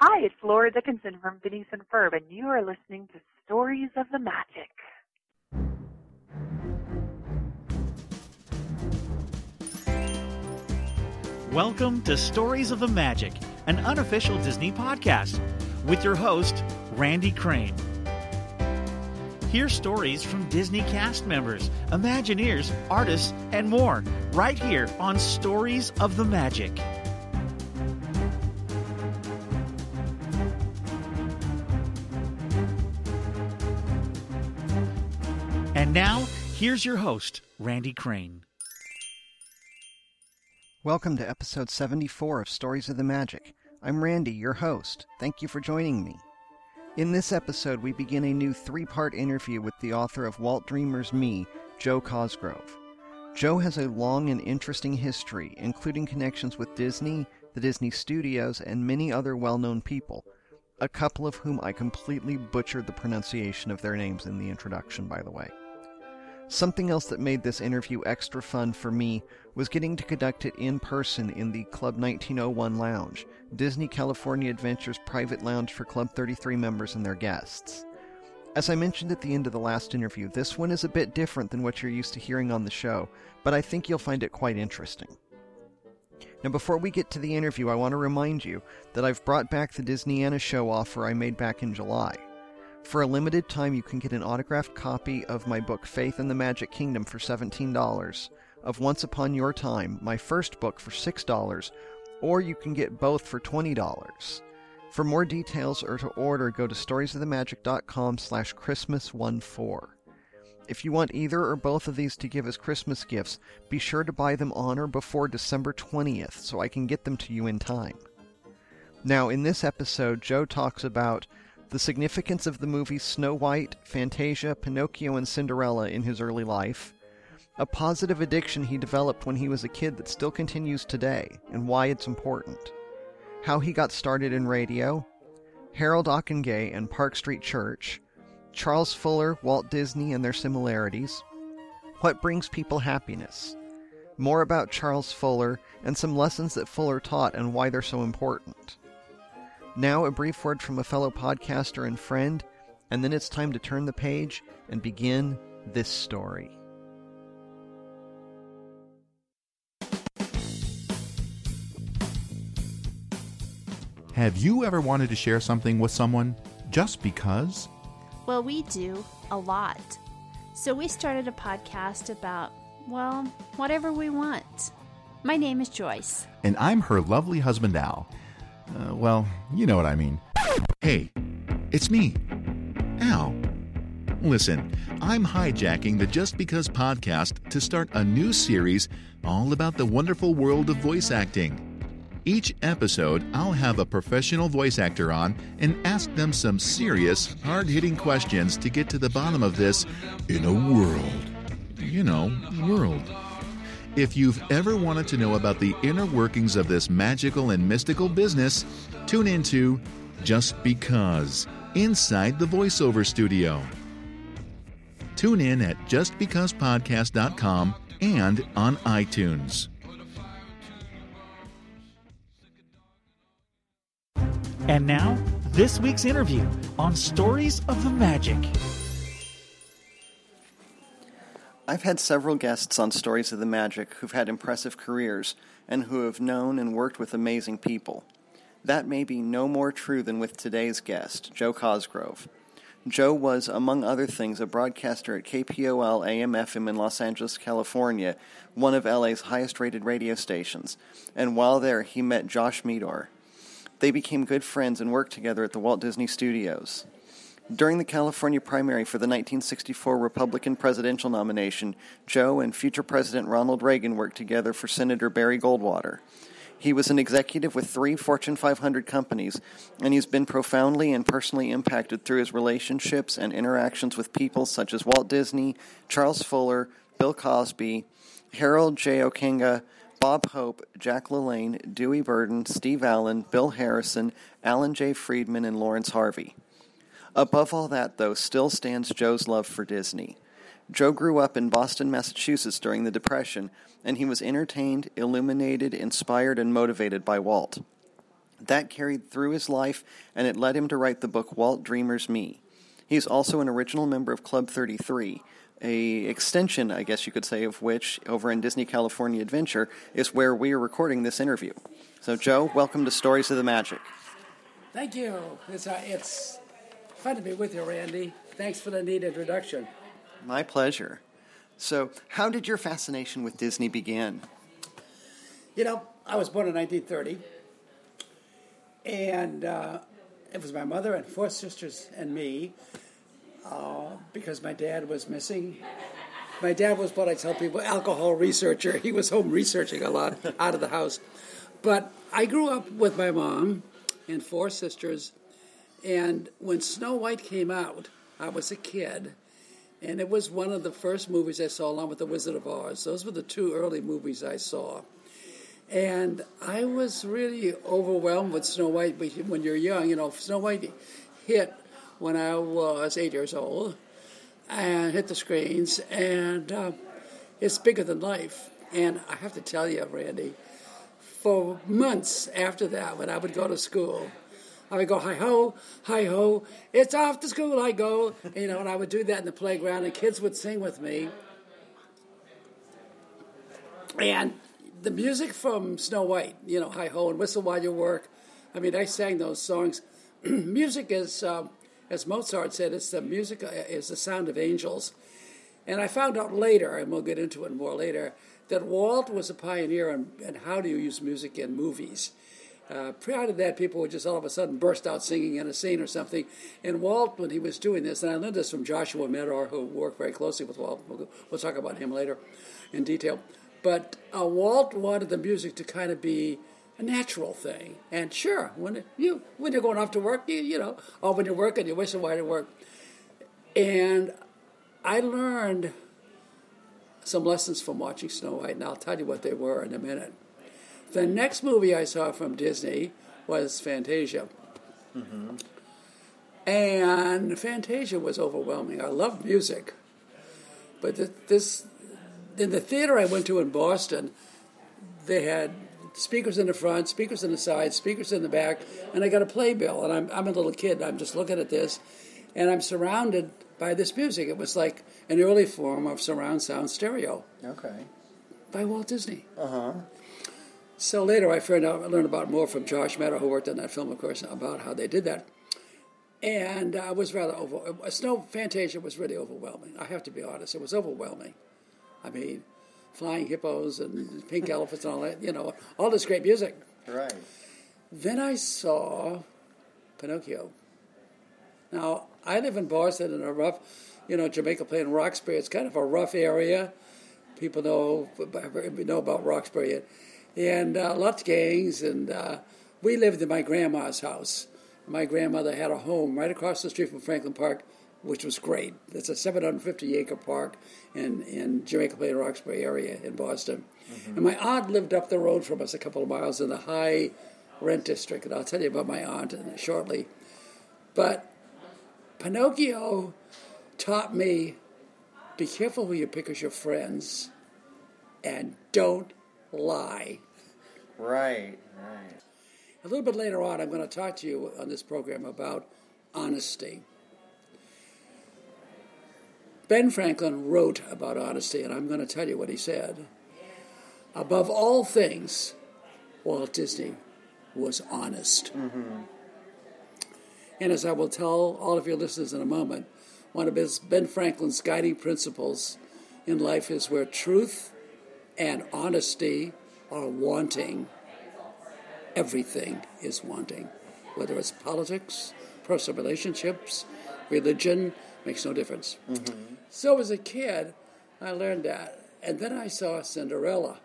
Hi, it's Laura Dickinson from Phineas and Ferb, and you are listening to Stories of the Magic. Welcome to Stories of the Magic, an unofficial Disney podcast, with your host, Randy Crane. Hear stories from Disney cast members, Imagineers, artists, and more right here on Stories of the Magic. Now, here's your host, Randy Crane. Welcome to episode 74 of Stories of the Magic. I'm Randy, your host. Thank you for joining me. In this episode, we begin a new three part interview with the author of Walt Dreamer's Me, Joe Cosgrove. Joe has a long and interesting history, including connections with Disney, the Disney Studios, and many other well known people, a couple of whom I completely butchered the pronunciation of their names in the introduction, by the way. Something else that made this interview extra fun for me was getting to conduct it in person in the Club 1901 Lounge, Disney California Adventures private lounge for Club 33 members and their guests. As I mentioned at the end of the last interview, this one is a bit different than what you're used to hearing on the show, but I think you'll find it quite interesting. Now, before we get to the interview, I want to remind you that I've brought back the Disneyana show offer I made back in July. For a limited time, you can get an autographed copy of my book Faith in the Magic Kingdom for $17, of Once Upon Your Time, my first book, for $6, or you can get both for $20. For more details or to order, go to storiesofthemagic.com slash Christmas14. If you want either or both of these to give as Christmas gifts, be sure to buy them on or before December 20th so I can get them to you in time. Now, in this episode, Joe talks about the significance of the movies Snow White, Fantasia, Pinocchio, and Cinderella in his early life, a positive addiction he developed when he was a kid that still continues today, and why it's important, how he got started in radio, Harold Ockenga and Park Street Church, Charles Fuller, Walt Disney, and their similarities, what brings people happiness, more about Charles Fuller, and some lessons that Fuller taught and why they're so important. Now, a brief word from a fellow podcaster and friend, and then it's time to turn the page and begin this story. Have you ever wanted to share something with someone just because? Well, we do a lot. So we started a podcast about, well, whatever we want. My name is Joyce. And I'm her lovely husband, Al. Uh, well, you know what I mean. Hey, it's me, Al. Listen, I'm hijacking the Just Because podcast to start a new series all about the wonderful world of voice acting. Each episode, I'll have a professional voice actor on and ask them some serious, hard hitting questions to get to the bottom of this in a world. You know, world. If you've ever wanted to know about the inner workings of this magical and mystical business, tune into Just Because Inside the VoiceOver Studio. Tune in at justbecausepodcast.com and on iTunes. And now, this week's interview on Stories of the Magic. I've had several guests on Stories of the Magic who've had impressive careers and who have known and worked with amazing people. That may be no more true than with today's guest, Joe Cosgrove. Joe was, among other things, a broadcaster at KPOL AM FM in Los Angeles, California, one of LA's highest rated radio stations, and while there he met Josh Meador. They became good friends and worked together at the Walt Disney Studios. During the California primary for the 1964 Republican presidential nomination, Joe and future President Ronald Reagan worked together for Senator Barry Goldwater. He was an executive with three Fortune 500 companies, and he's been profoundly and personally impacted through his relationships and interactions with people such as Walt Disney, Charles Fuller, Bill Cosby, Harold J. Ockenga, Bob Hope, Jack LaLanne, Dewey Burton, Steve Allen, Bill Harrison, Alan J. Friedman, and Lawrence Harvey. Above all that, though, still stands Joe's love for Disney. Joe grew up in Boston, Massachusetts during the Depression, and he was entertained, illuminated, inspired, and motivated by Walt. That carried through his life, and it led him to write the book Walt Dreamer's Me. He is also an original member of Club 33, a extension, I guess you could say, of which over in Disney California Adventure is where we are recording this interview. So, Joe, welcome to Stories of the Magic. Thank you. It's uh, it's fun to be with you, Randy. Thanks for the neat introduction. My pleasure. So, how did your fascination with Disney begin? You know, I was born in 1930, and uh, it was my mother and four sisters and me uh, because my dad was missing. My dad was what I tell people, alcohol researcher. He was home researching a lot out of the house. But I grew up with my mom and four sisters, and when Snow White came out, I was a kid, and it was one of the first movies I saw along with The Wizard of Oz. Those were the two early movies I saw. And I was really overwhelmed with Snow White when you're young. You know, Snow White hit when I was eight years old and hit the screens, and uh, it's bigger than life. And I have to tell you, Randy, for months after that, when I would go to school, I would go, hi ho, hi ho, it's off to school I go. You know, and I would do that in the playground, and kids would sing with me. And the music from Snow White, you know, hi ho and whistle while you work. I mean, I sang those songs. music is, um, as Mozart said, it's the music uh, is the sound of angels. And I found out later, and we'll get into it more later, that Walt was a pioneer in, in how do you use music in movies. Uh, prior to that, people would just all of a sudden burst out singing in a scene or something. And Walt, when he was doing this, and I learned this from Joshua Meador, who worked very closely with Walt. We'll, we'll talk about him later in detail. But uh, Walt wanted the music to kind of be a natural thing. And sure, when you when you're going off to work, you you know, or when you're working, you wish why to work. And I learned some lessons from watching Snow White, and I'll tell you what they were in a minute. The next movie I saw from Disney was Fantasia. Mm-hmm. And Fantasia was overwhelming. I love music. But this, in the theater I went to in Boston, they had speakers in the front, speakers in the side, speakers in the back, and I got a playbill. And I'm, I'm a little kid. I'm just looking at this, and I'm surrounded by this music. It was like an early form of surround sound stereo. Okay. By Walt Disney. Uh huh. So later, I found out, I learned about more from Josh Meador, who worked on that film, of course, about how they did that. And I was rather over. Snow Fantasia was really overwhelming. I have to be honest; it was overwhelming. I mean, flying hippos and pink elephants and all that. You know, all this great music. Right. Then I saw Pinocchio. Now I live in Boston in a rough, you know, Jamaica Plain, Roxbury. It's kind of a rough area. People know know about Roxbury and uh, lots of gangs. And uh, we lived in my grandma's house. My grandmother had a home right across the street from Franklin Park, which was great. It's a 750 acre park in, in Jamaica Plain, Roxbury area in Boston. Mm-hmm. And my aunt lived up the road from us a couple of miles in the high rent district. And I'll tell you about my aunt shortly. But Pinocchio taught me be careful who you pick as your friends and don't lie. Right, right. A little bit later on, I'm going to talk to you on this program about honesty. Ben Franklin wrote about honesty, and I'm going to tell you what he said. Above all things, Walt Disney was honest. Mm-hmm. And as I will tell all of your listeners in a moment, one of his Ben Franklin's guiding principles in life is where truth and honesty are wanting, everything is wanting. Whether it's politics, personal relationships, religion, makes no difference. Mm-hmm. So as a kid, I learned that. And then I saw Cinderella.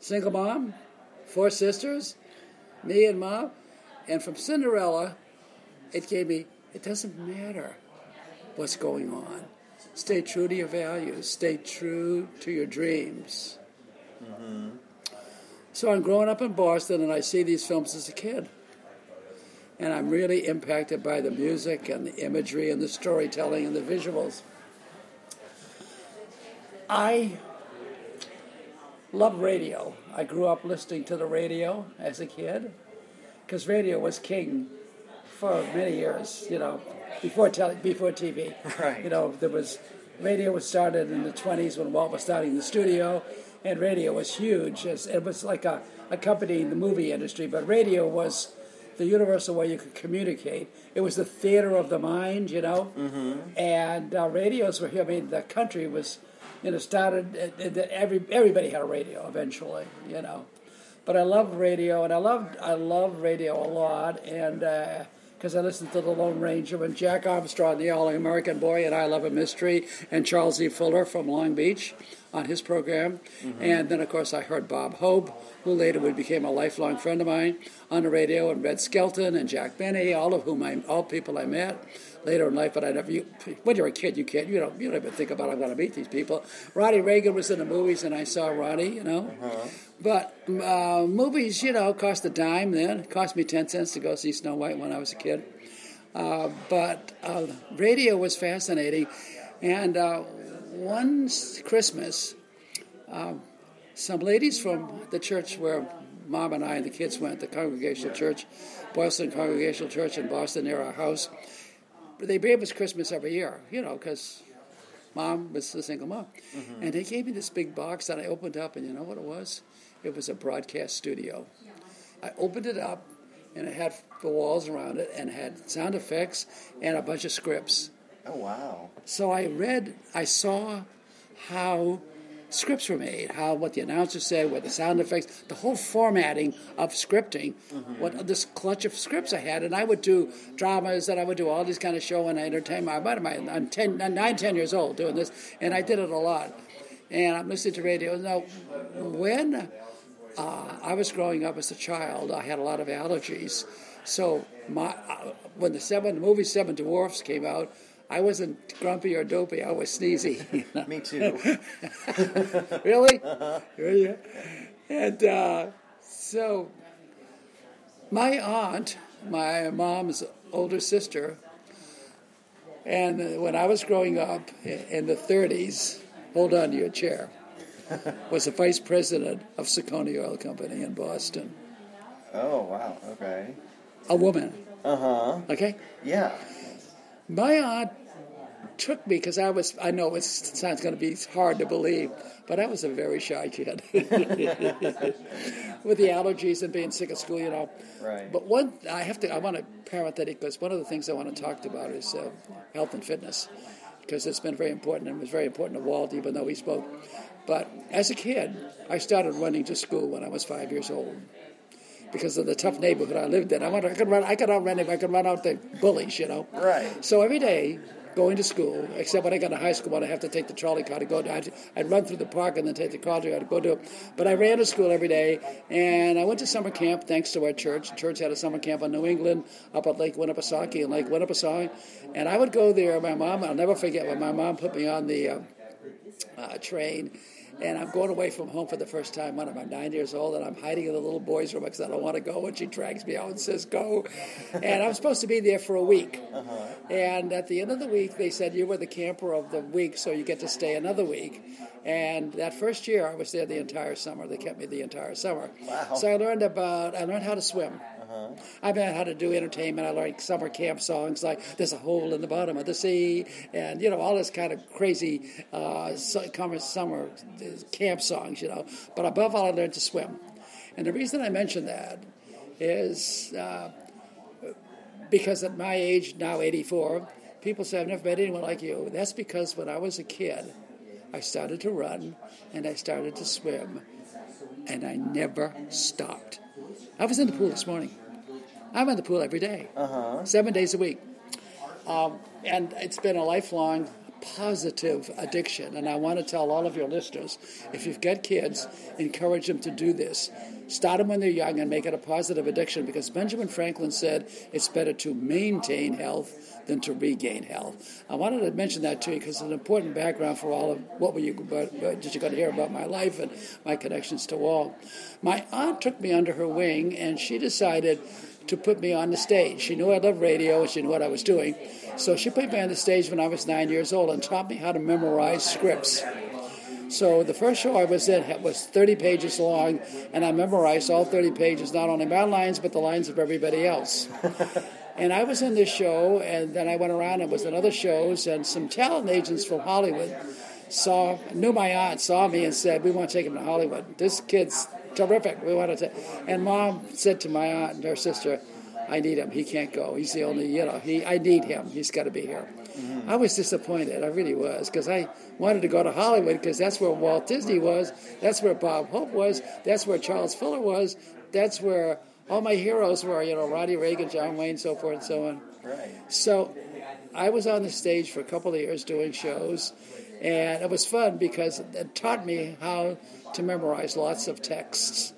Single mom, four sisters, me and mom. And from Cinderella, it gave me, it doesn't matter what's going on. Stay true to your values. Stay true to your dreams. Mm-hmm. So I'm growing up in Boston and I see these films as a kid. And I'm really impacted by the music and the imagery and the storytelling and the visuals. I love radio. I grew up listening to the radio as a kid because radio was king for many years. You know, before tele, before TV. Right. You know, there was radio was started in the 20s when Walt was starting the studio, and radio was huge. It was like a accompanying the movie industry, but radio was the universal way you could communicate. It was the theater of the mind, you know. Mm-hmm. And uh, radios were here. I mean, the country was, you know, started. Uh, every everybody had a radio eventually, you know. But I love radio, and I loved I love radio a lot, and. Uh, because I listened to the Lone Ranger and Jack Armstrong, the All American Boy, and I Love a Mystery, and Charles E. Fuller from Long Beach on his program. Mm-hmm. And then, of course, I heard Bob Hope, who later would became a lifelong friend of mine on the radio, and Red Skelton and Jack Benny, all of whom I, all people I met later in life. But I never, you, when you're a kid, you can't, you don't, you don't even think about I'm going to meet these people. Ronnie Reagan was in the movies, and I saw Ronnie, you know. Uh-huh. But uh, movies, you know, cost a dime then. It cost me ten cents to go see Snow White when I was a kid. Uh, but uh, radio was fascinating, and uh, one Christmas, uh, some ladies from the church where mom and I and the kids went, the Congregational Church, Boston Congregational Church in Boston, near our house, they gave us Christmas every year, you know, because mom was a single mom. Mm-hmm. And they gave me this big box that I opened up, and you know what it was? It was a broadcast studio. I opened it up, and it had the walls around it, and it had sound effects and a bunch of scripts. Oh, wow. So I read, I saw how scripts were made, how what the announcer said, what the sound effects, the whole formatting of scripting, mm-hmm. what this clutch of scripts I had, and I would do dramas, and I would do all these kind of show and entertainment. I'm, I'm 10, 9, 10 years old doing this, and I did it a lot. And I'm listening to radio. Now, when uh, I was growing up as a child, I had a lot of allergies. So my, uh, when the seven the movie Seven Dwarfs came out, I wasn't grumpy or dopey. I was sneezy. Me too. really? Uh-huh. Yeah. And uh, so my aunt, my mom's older sister, and when I was growing up in the 30s, hold on to your chair, was the vice president of Socony Oil Company in Boston. Oh, wow. Okay. A woman. Uh huh. Okay? Yeah my aunt took me because I was I know it sounds going to be hard to believe, but I was a very shy kid with the allergies and being sick at school, you know. Right. But one I have to I want to parenthetic because one of the things I want to talk about is uh, health and fitness because it's been very important and was very important to Walt even though he spoke. But as a kid, I started running to school when I was five years old because of the tough neighborhood I lived in. I, wanted, I could run. I could outrun if I could run out the bullies, you know. Right. So every day, going to school, except when I got to high school, when I have to take the trolley car to go to. I'd, I'd run through the park and then take the trolley car to go to it. But I ran to school every day, and I went to summer camp thanks to our church. The church had a summer camp in New England up at Lake Winnipesaukee and Lake Winnipesaukee, and I would go there. My mom, I'll never forget when my mom put me on the uh, uh, train and I'm going away from home for the first time when I'm nine years old, and I'm hiding in the little boy's room because I don't want to go. And she drags me out and says, "Go," and I'm supposed to be there for a week. Uh-huh. And at the end of the week, they said you were the camper of the week, so you get to stay another week. And that first year, I was there the entire summer. They kept me the entire summer. Wow. So I learned about I learned how to swim. Uh-huh. I learned how to do entertainment. I learned summer camp songs like "There's a Hole in the Bottom of the Sea" and you know all this kind of crazy uh, summer camp songs. You know, but above all, I learned to swim. And the reason I mention that is uh, because at my age now, 84, people say I've never met anyone like you. That's because when I was a kid, I started to run and I started to swim, and I never stopped. I was in the pool this morning. I'm in the pool every day, uh-huh. seven days a week. Um, and it's been a lifelong positive addiction. And I want to tell all of your listeners if you've got kids, encourage them to do this. Start them when they're young and make it a positive addiction because Benjamin Franklin said it's better to maintain health than to regain health. I wanted to mention that to you because it's an important background for all of what were you did you got to hear about my life and my connections to Walt. My aunt took me under her wing and she decided to put me on the stage. She knew I loved radio and she knew what I was doing. So she put me on the stage when I was nine years old and taught me how to memorize scripts. So the first show I was in was 30 pages long, and I memorized all 30 pages, not only my lines, but the lines of everybody else. and I was in this show, and then I went around and was in other shows, and some talent agents from Hollywood saw, knew my aunt, saw me, and said, We want to take him to Hollywood. This kid's terrific. We want to. And mom said to my aunt and her sister, I need him. He can't go. He's the only, you know, he, I need him. He's got to be here. Mm-hmm. I was disappointed. I really was because I wanted to go to Hollywood because that's where Walt Disney was. That's where Bob Hope was. That's where Charles Fuller was. That's where all my heroes were, you know, Ronnie Reagan, John Wayne, so forth and so on. Right. So I was on the stage for a couple of years doing shows, and it was fun because it taught me how to memorize lots of texts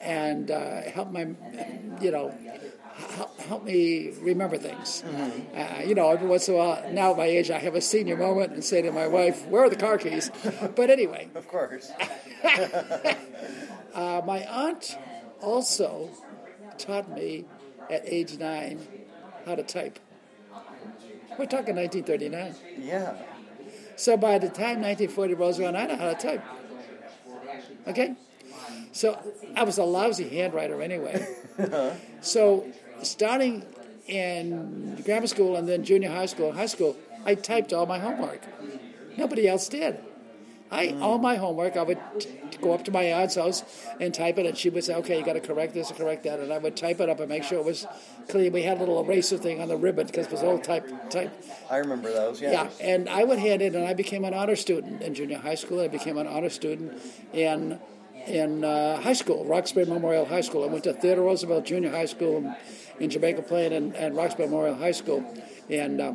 and uh, help my, you know, help, me remember things. Mm-hmm. Uh, you know, every once in a while, now at my age, I have a senior moment and say to my wife, "Where are the car keys?" But anyway, of course. uh, my aunt also taught me at age nine how to type. We're talking 1939. Yeah. So by the time 1940 rolls around, I know how to type. Okay? So I was a lousy handwriter anyway. so starting in grammar school and then junior high school, high school, I typed all my homework. Nobody else did. I all my homework, I would t- go up to my aunt's house and type it, and she would say, "Okay, you got to correct this and correct that," and I would type it up and make sure it was clean. We had a little eraser thing on the ribbon because it was all type type. I remember those. Yeah. Yeah, and I would hand it, and I became an honor student in junior high school. I became an honor student in in uh, high school, Roxbury Memorial High School. I went to Theodore Roosevelt Junior High School in Jamaica Plain and, and Roxbury Memorial High School, and uh,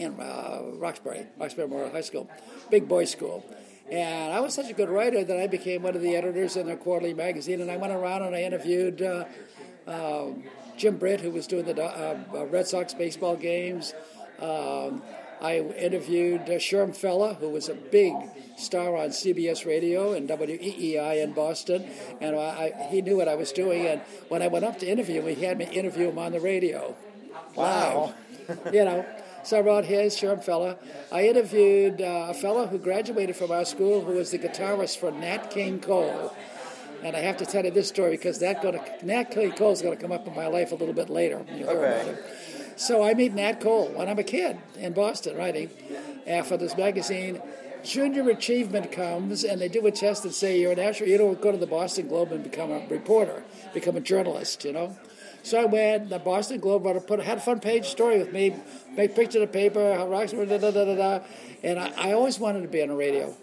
in uh, Roxbury, Roxbury Memorial High School, big boys' school. And I was such a good writer that I became one of the editors in their quarterly magazine. And I went around and I interviewed uh, uh, Jim Britt, who was doing the uh, uh, Red Sox baseball games. Um, I interviewed uh, Sherm Feller, who was a big star on CBS Radio and WEEI in Boston, and I, I, he knew what I was doing. And when I went up to interview him, he had me interview him on the radio. Wow. you know, so I brought his Sherm Feller. I interviewed uh, a fellow who graduated from our school who was the guitarist for Nat King Cole. And I have to tell you this story because that gonna, Nat King Cole is going to come up in my life a little bit later. okay. So I meet Nat Cole when I'm a kid in Boston writing uh, for this magazine. Junior achievement comes, and they do a test and say you're an actual. You don't go to the Boston Globe and become a reporter, become a journalist. You know. So I went. The Boston Globe wrote put had a front page story with me, make picture of the paper, how rocks were da da da da da, and I, I always wanted to be on a radio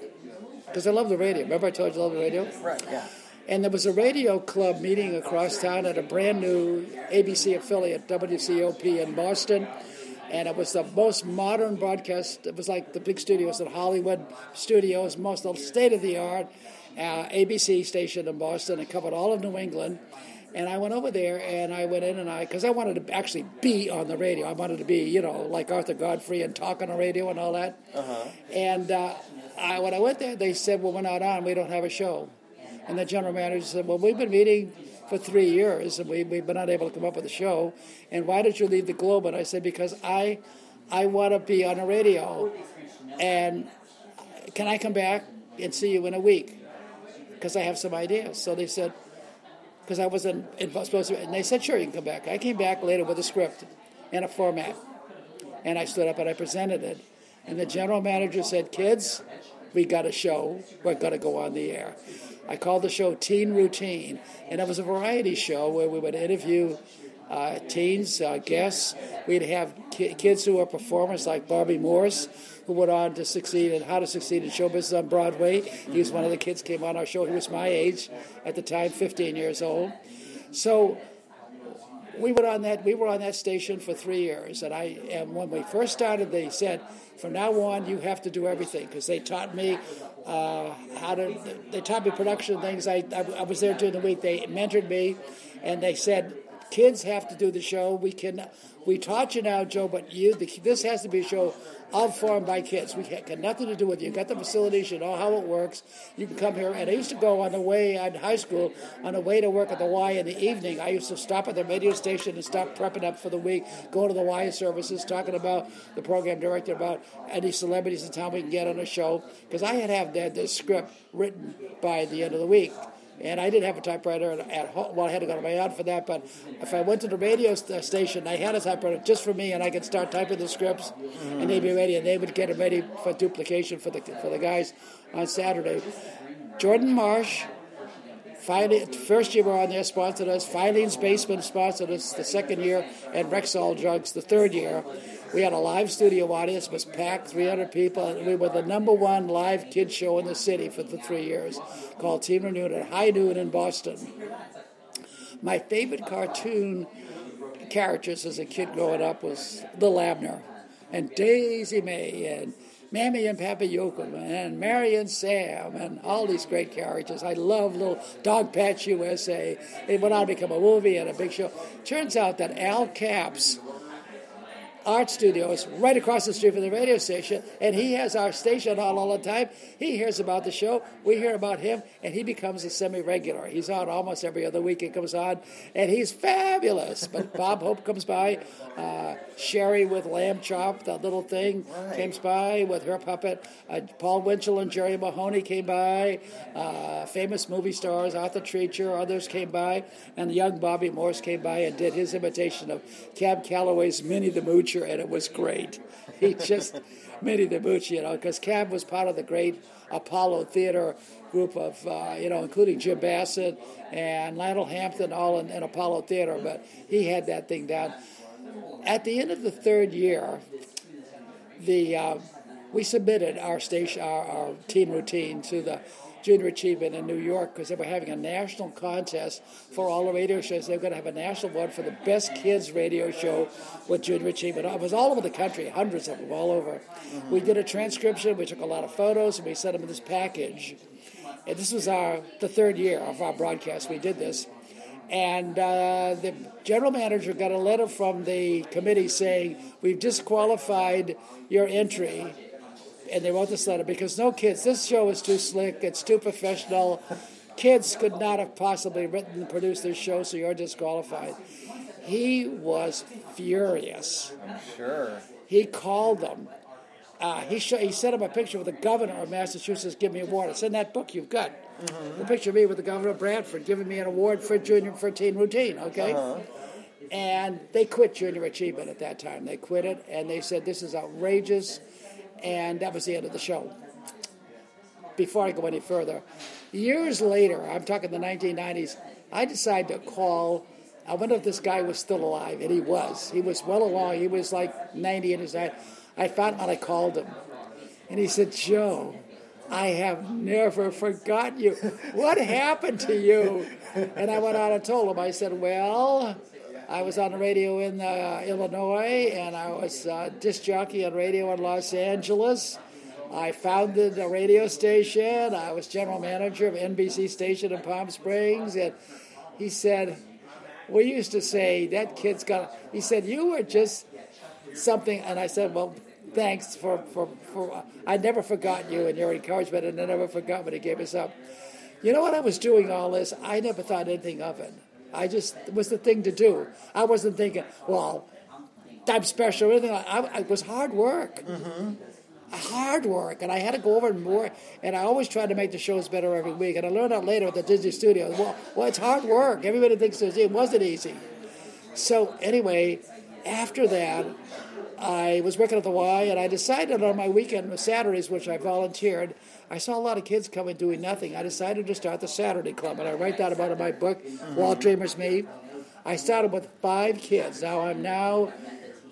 because I love the radio. Remember I told you I love the radio? Right. Yeah. And there was a radio club meeting across town at a brand new ABC affiliate, WCOP in Boston. And it was the most modern broadcast. It was like the big studios at Hollywood Studios, most state of the art uh, ABC station in Boston. It covered all of New England. And I went over there and I went in and I, because I wanted to actually be on the radio. I wanted to be, you know, like Arthur Godfrey and talk on the radio and all that. Uh-huh. And uh, I, when I went there, they said, well, we're not on. We don't have a show. And the general manager said, well, we've been meeting for three years and we, we've been unable to come up with a show. And why did you leave the Globe? And I said, because I, I want to be on the radio. And can I come back and see you in a week? Because I have some ideas. So they said, because I wasn't supposed to. And they said, sure, you can come back. I came back later with a script and a format. And I stood up and I presented it. And the general manager said, kids, we got a show. We're going to go on the air. I called the show Teen Routine. And it was a variety show where we would interview uh, teens, uh, guests. We'd have ki- kids who were performers like Bobby Morse who went on to succeed in How to Succeed in Show Business on Broadway. He was one of the kids came on our show. He was my age at the time, 15 years old. So we were on that we were on that station for three years, and I and when we first started, they said, from now on, you have to do everything because they taught me uh, how to. They taught me production things. I, I I was there during the week. They mentored me, and they said Kids have to do the show. We can, we taught you now, Joe, but you, the, this has to be a show of formed by kids. We got nothing to do with you. You got the facilities, you know how it works. You can come here. And I used to go on the way in high school, on the way to work at the Y in the evening. I used to stop at the radio station and start prepping up for the week, go to the Y services, talking about the program director, about any celebrities in town we can get on a show. Because I had have that, this script written by the end of the week. And I didn't have a typewriter at home. Well, I had to go to my aunt for that. But if I went to the radio st- station, I had a typewriter just for me, and I could start typing the scripts, mm. and they'd be ready, and they would get it ready for duplication for the for the guys on Saturday. Jordan Marsh, Filene, first year we're on there, sponsored us. Filene's Basement sponsored us the second year, and Rexall Drugs the third year. We had a live studio audience, was packed, 300 people, and we were the number one live kid show in the city for the three years, called Teen Routine at High Noon in Boston. My favorite cartoon characters as a kid growing up was Lil Abner and Daisy Mae and Mammy and Papa Yokum and Mary and Sam and all these great characters. I love little Dogpatch USA. It went on to become a movie and a big show. Turns out that Al Capp's art studios right across the street from the radio station, and he has our station on all the time. He hears about the show, we hear about him, and he becomes a semi-regular. He's on almost every other week. He comes on, and he's fabulous. But Bob Hope comes by, uh, Shari with lamb chop, that little thing, right. came by with her puppet. Uh, Paul Winchell and Jerry Mahoney came by. Uh, famous movie stars, Arthur Treacher, others came by, and young Bobby Morse came by and did his imitation of Cab Calloway's Minnie the Moocher and it was great. He just Minnie the Mooch, you know, because Cab was part of the great Apollo Theater group of, uh, you know, including Jim Bassett and Lionel Hampton, all in, in Apollo Theater, but he had that thing down. At the end of the third year, the uh, we submitted our station, our, our teen routine to the junior achievement in New York because they were having a national contest for all the radio shows. They were going to have a national award for the best kids radio show with junior achievement. It was all over the country, hundreds of them all over. Mm-hmm. We did a transcription. We took a lot of photos and we sent them in this package. And this was our the third year of our broadcast. We did this. And uh, the general manager got a letter from the committee saying, We've disqualified your entry and they wrote this letter because no kids. This show is too slick. It's too professional. Kids could not have possibly written and produced this show, so you're disqualified. He was furious. I'm sure. He called them. Uh, he he sent him a picture with the governor of Massachusetts giving me an award. It's in that book you've got. Mm-hmm. The picture of me with the governor of Bradford giving me an award for junior for teen routine. Okay. Uh-huh. And they quit junior achievement at that time. They quit it, and they said this is outrageous and that was the end of the show. Before I go any further, years later, I'm talking the 1990s, I decided to call. I wonder if this guy was still alive, and he was. He was well along. He was like 90 in his age. I found out I called him, and he said, "Joe, I have never forgotten you. What happened to you?" And I went out and told him. I said, "Well." I was on the radio in uh, Illinois, and I was uh, disc jockey on radio in Los Angeles. I founded a radio station. I was general manager of NBC station in Palm Springs, and he said, "We used to say that kid's got." He said, "You were just something," and I said, "Well." Thanks for, for, for I never forgot you and your encouragement, and I never forgot when he gave us up. You know what I was doing all this? I never thought anything of it. I just it was the thing to do. I wasn't thinking, well, I'm special or anything. I, it was hard work. Mm-hmm. Hard work, and I had to go over and more. And I always tried to make the shows better every week. And I learned that later at the Disney Studio. Well, well, it's hard work. Everybody thinks it wasn't easy. So anyway, after that, I was working at the Y, and I decided on my weekend Saturdays, which I volunteered, I saw a lot of kids coming doing nothing. I decided to start the Saturday Club, and I write that about in my book. Walt Dreamer's Me. I started with five kids. Now I'm now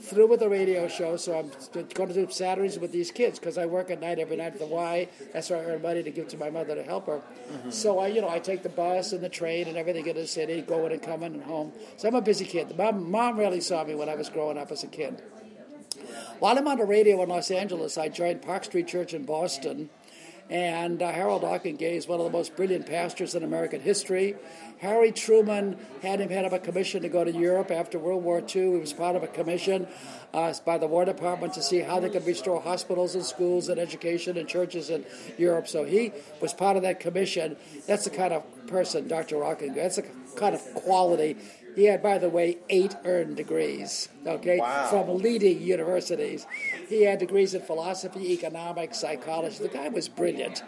through with the radio show, so I'm going to do Saturdays with these kids because I work at night every night at the Y. That's where I earn money to give to my mother to help her. Mm-hmm. So I, you know, I take the bus and the train and everything in the city, going and coming and home. So I'm a busy kid. My mom really saw me when I was growing up as a kid. While I'm on the radio in Los Angeles, I joined Park Street Church in Boston And uh, Harold Ockenga is one of the most brilliant pastors in American history. Harry Truman had him head of a commission to go to Europe after World War II. He was part of a commission uh, by the War Department to see how they could restore hospitals and schools and education and churches in Europe. So he was part of that commission. That's the kind of person Dr. Ockenga. That's the kind of quality he had, by the way, eight earned degrees, okay, Wow. from leading universities. He had degrees in philosophy, economics, psychology. The guy was brilliant.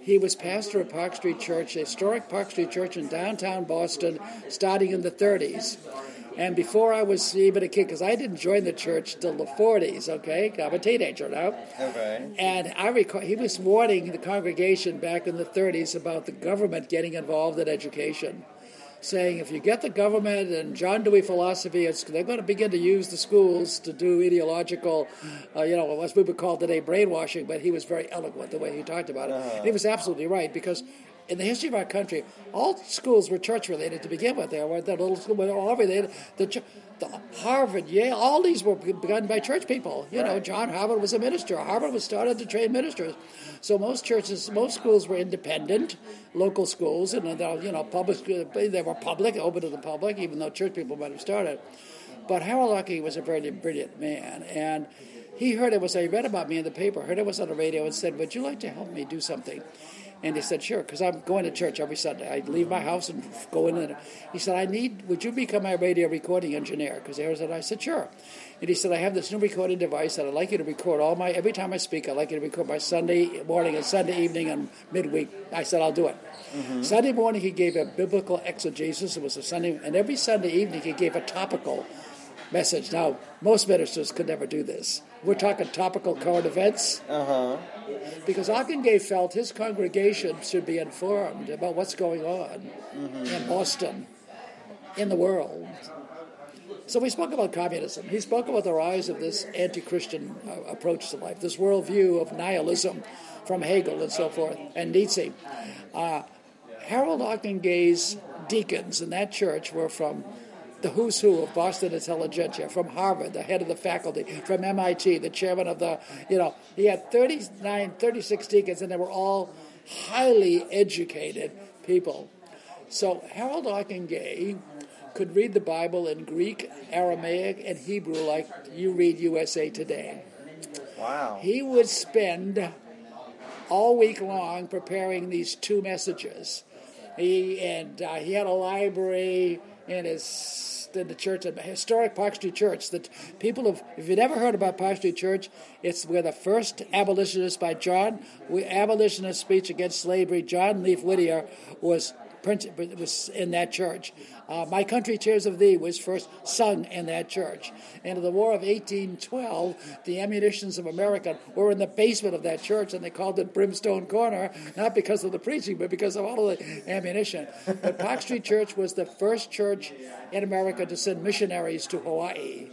He was pastor of Park Street Church, a historic Park Street Church in downtown Boston, starting in the 30s. And before I was even a kid, because I didn't join the church till the 40s, okay? I'm a teenager now. Okay. And I recall he was warning the congregation back in the 30s about the government getting involved in education, saying if you get the government and John Dewey philosophy, it's, they're going to begin to use the schools to do ideological, uh, you know, what we would call today brainwashing. But he was very eloquent the way he talked about it. And he was absolutely right because. In the history of our country, all schools were church related to begin with. They were the little school, were all related. The, ch- the Harvard, Yale, all these were begun by church people. You know, John Harvard was a minister. Harvard was started to train ministers. So most churches, most schools were independent, local schools, and you know, public. They were public, open to the public, even though church people might have started. But Harold Lucky was a very brilliant man, and he heard it was. He read about me in the paper, heard it was on the radio, and said, "Would you like to help me do something?" And he said, "Sure," because I'm going to church every Sunday. I leave my house and go in. And he said, "I need. Would you become my radio recording engineer?" Because that. I said, "Sure." And he said, "I have this new recording device that I'd like you to record all my every time I speak. I'd like you to record my Sunday morning and Sunday evening and midweek." I said, "I'll do it." Mm-hmm. Sunday morning he gave a biblical exegesis. It was a Sunday, and every Sunday evening he gave a topical message. Now, most ministers could never do this. We're talking topical current events. Uh huh. Because Ockenga felt his congregation should be informed about what's going on in Boston, in the world. So we spoke about communism. He spoke about the rise of this anti Christian uh, approach to life, this worldview of nihilism from Hegel and so forth, and Nietzsche. Uh, Harold Ockenga's deacons in that church were from the who's who of Boston intelligentsia, from Harvard, the head of the faculty, from MIT, the chairman of the, you know, he had 39, 36 deacons, and they were all highly educated people. So Harold Ockenga could read the Bible in Greek, Aramaic, and Hebrew like you read USA Today. Wow. He would spend all week long preparing these two messages. He and uh, he had a library in his in the church, a historic Park Street Church. That people have, if you've never heard about Park Street Church, it's where the first abolitionist by John, abolitionist speech against slavery. John Leaf Whittier was printed was in that church. Uh, My Country 'Tis of Thee was first sung in that church. And in the War of 1812, the ammunitions of America were in the basement of that church, and they called it Brimstone Corner, not because of the preaching, but because of all of the ammunition. But Park Street Church was the first church in America to send missionaries to Hawaii.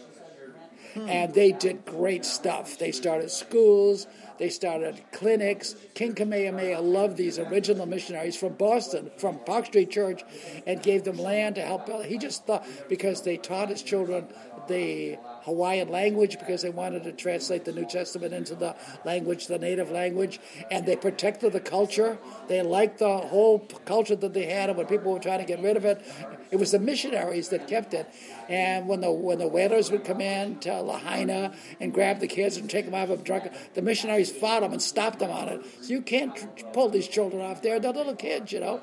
And they did great stuff. They started schools, they started clinics. King Kamehameha loved these original missionaries from Boston, from Park Street Church, and gave them land to help. He just thought because they taught his children the Hawaiian language because they wanted to translate the New Testament into the language, the native language, and they protected the culture. They liked the whole culture that they had, and when people were trying to get rid of it, it was the missionaries that kept it. And when the when the whalers would come in to Lahaina and grab the kids and take them out of drunk, the missionaries fought them and stopped them on it. So you can't tr- pull these children off there; they're little kids, you know.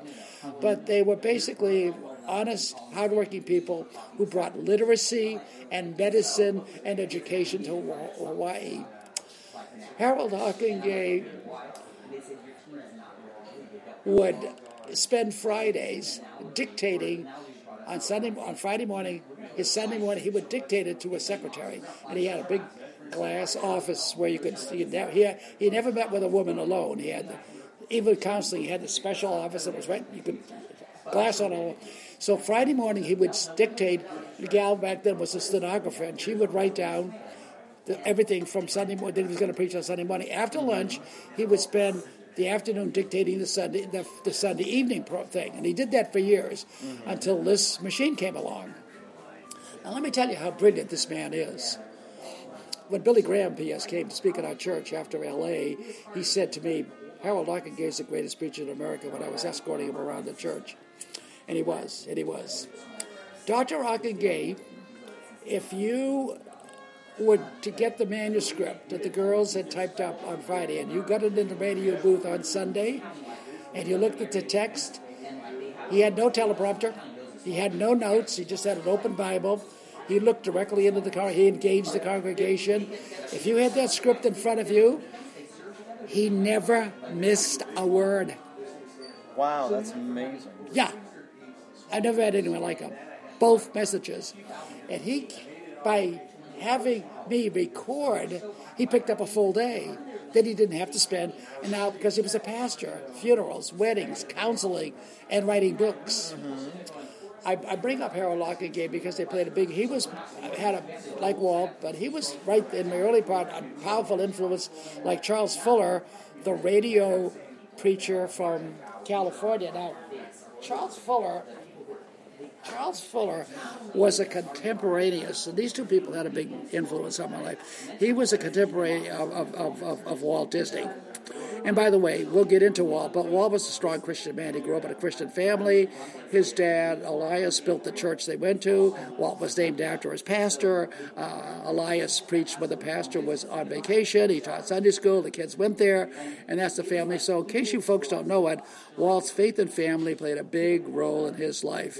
But they were basically honest, hardworking people who brought literacy and medicine and education to Hawaii. Harold Ockenga would spend Fridays dictating on Sunday on Friday morning. His Sunday morning, he would dictate it to a secretary, and he had a big glass office where you could see. He he never met with a woman alone. He had the, even counseling. He had the special office that was right. You could glass on a. So Friday morning, he would dictate. The gal back then was a stenographer, and she would write down everything from Sunday morning. Then he was going to preach on Sunday morning. After lunch, he would spend the afternoon dictating the Sunday the, the Sunday evening pro thing, and he did that for years mm-hmm. until this machine came along. Now let me tell you how brilliant this man is. When Billy Graham, P.S., came to speak at our church after L.A., he said to me, Harold Ockenga is the greatest preacher in America when I was escorting him around the church. And he was, and he was. Dr. Ockenga, if you were to get the manuscript that the girls had typed up on Friday and you got it in the radio booth on Sunday and you looked at the text, he had no teleprompter, he had no notes, he just had an open Bible. He looked directly into the car, he engaged the congregation. If you had that script in front of you, he never missed a word. Wow, that's amazing. Yeah. I never had anyone like him. Both messages. And he, by having me record, he picked up a full day that he didn't have to spend. And now, because he was a pastor, funerals, weddings, counseling, and writing books. I, I bring up Harold Ockenga because they played a big. He was had a like Walt, but he was right in the early part a powerful influence, like Charles Fuller, the radio preacher from California. Now, Charles Fuller Charles Fuller was a contemporaneous, and these two people had a big influence on my life. He was a contemporary of, of, of, of, Walt Disney. And by the way, we'll get into Walt, but Walt was a strong Christian man. He grew up in a Christian family. His dad, Elias, built the church they went to. Walt was named after his pastor. Uh, Elias preached when the pastor was on vacation. He taught Sunday school. The kids went there, and that's the family. So, in case you folks don't know it, Walt's faith and family played a big role in his life.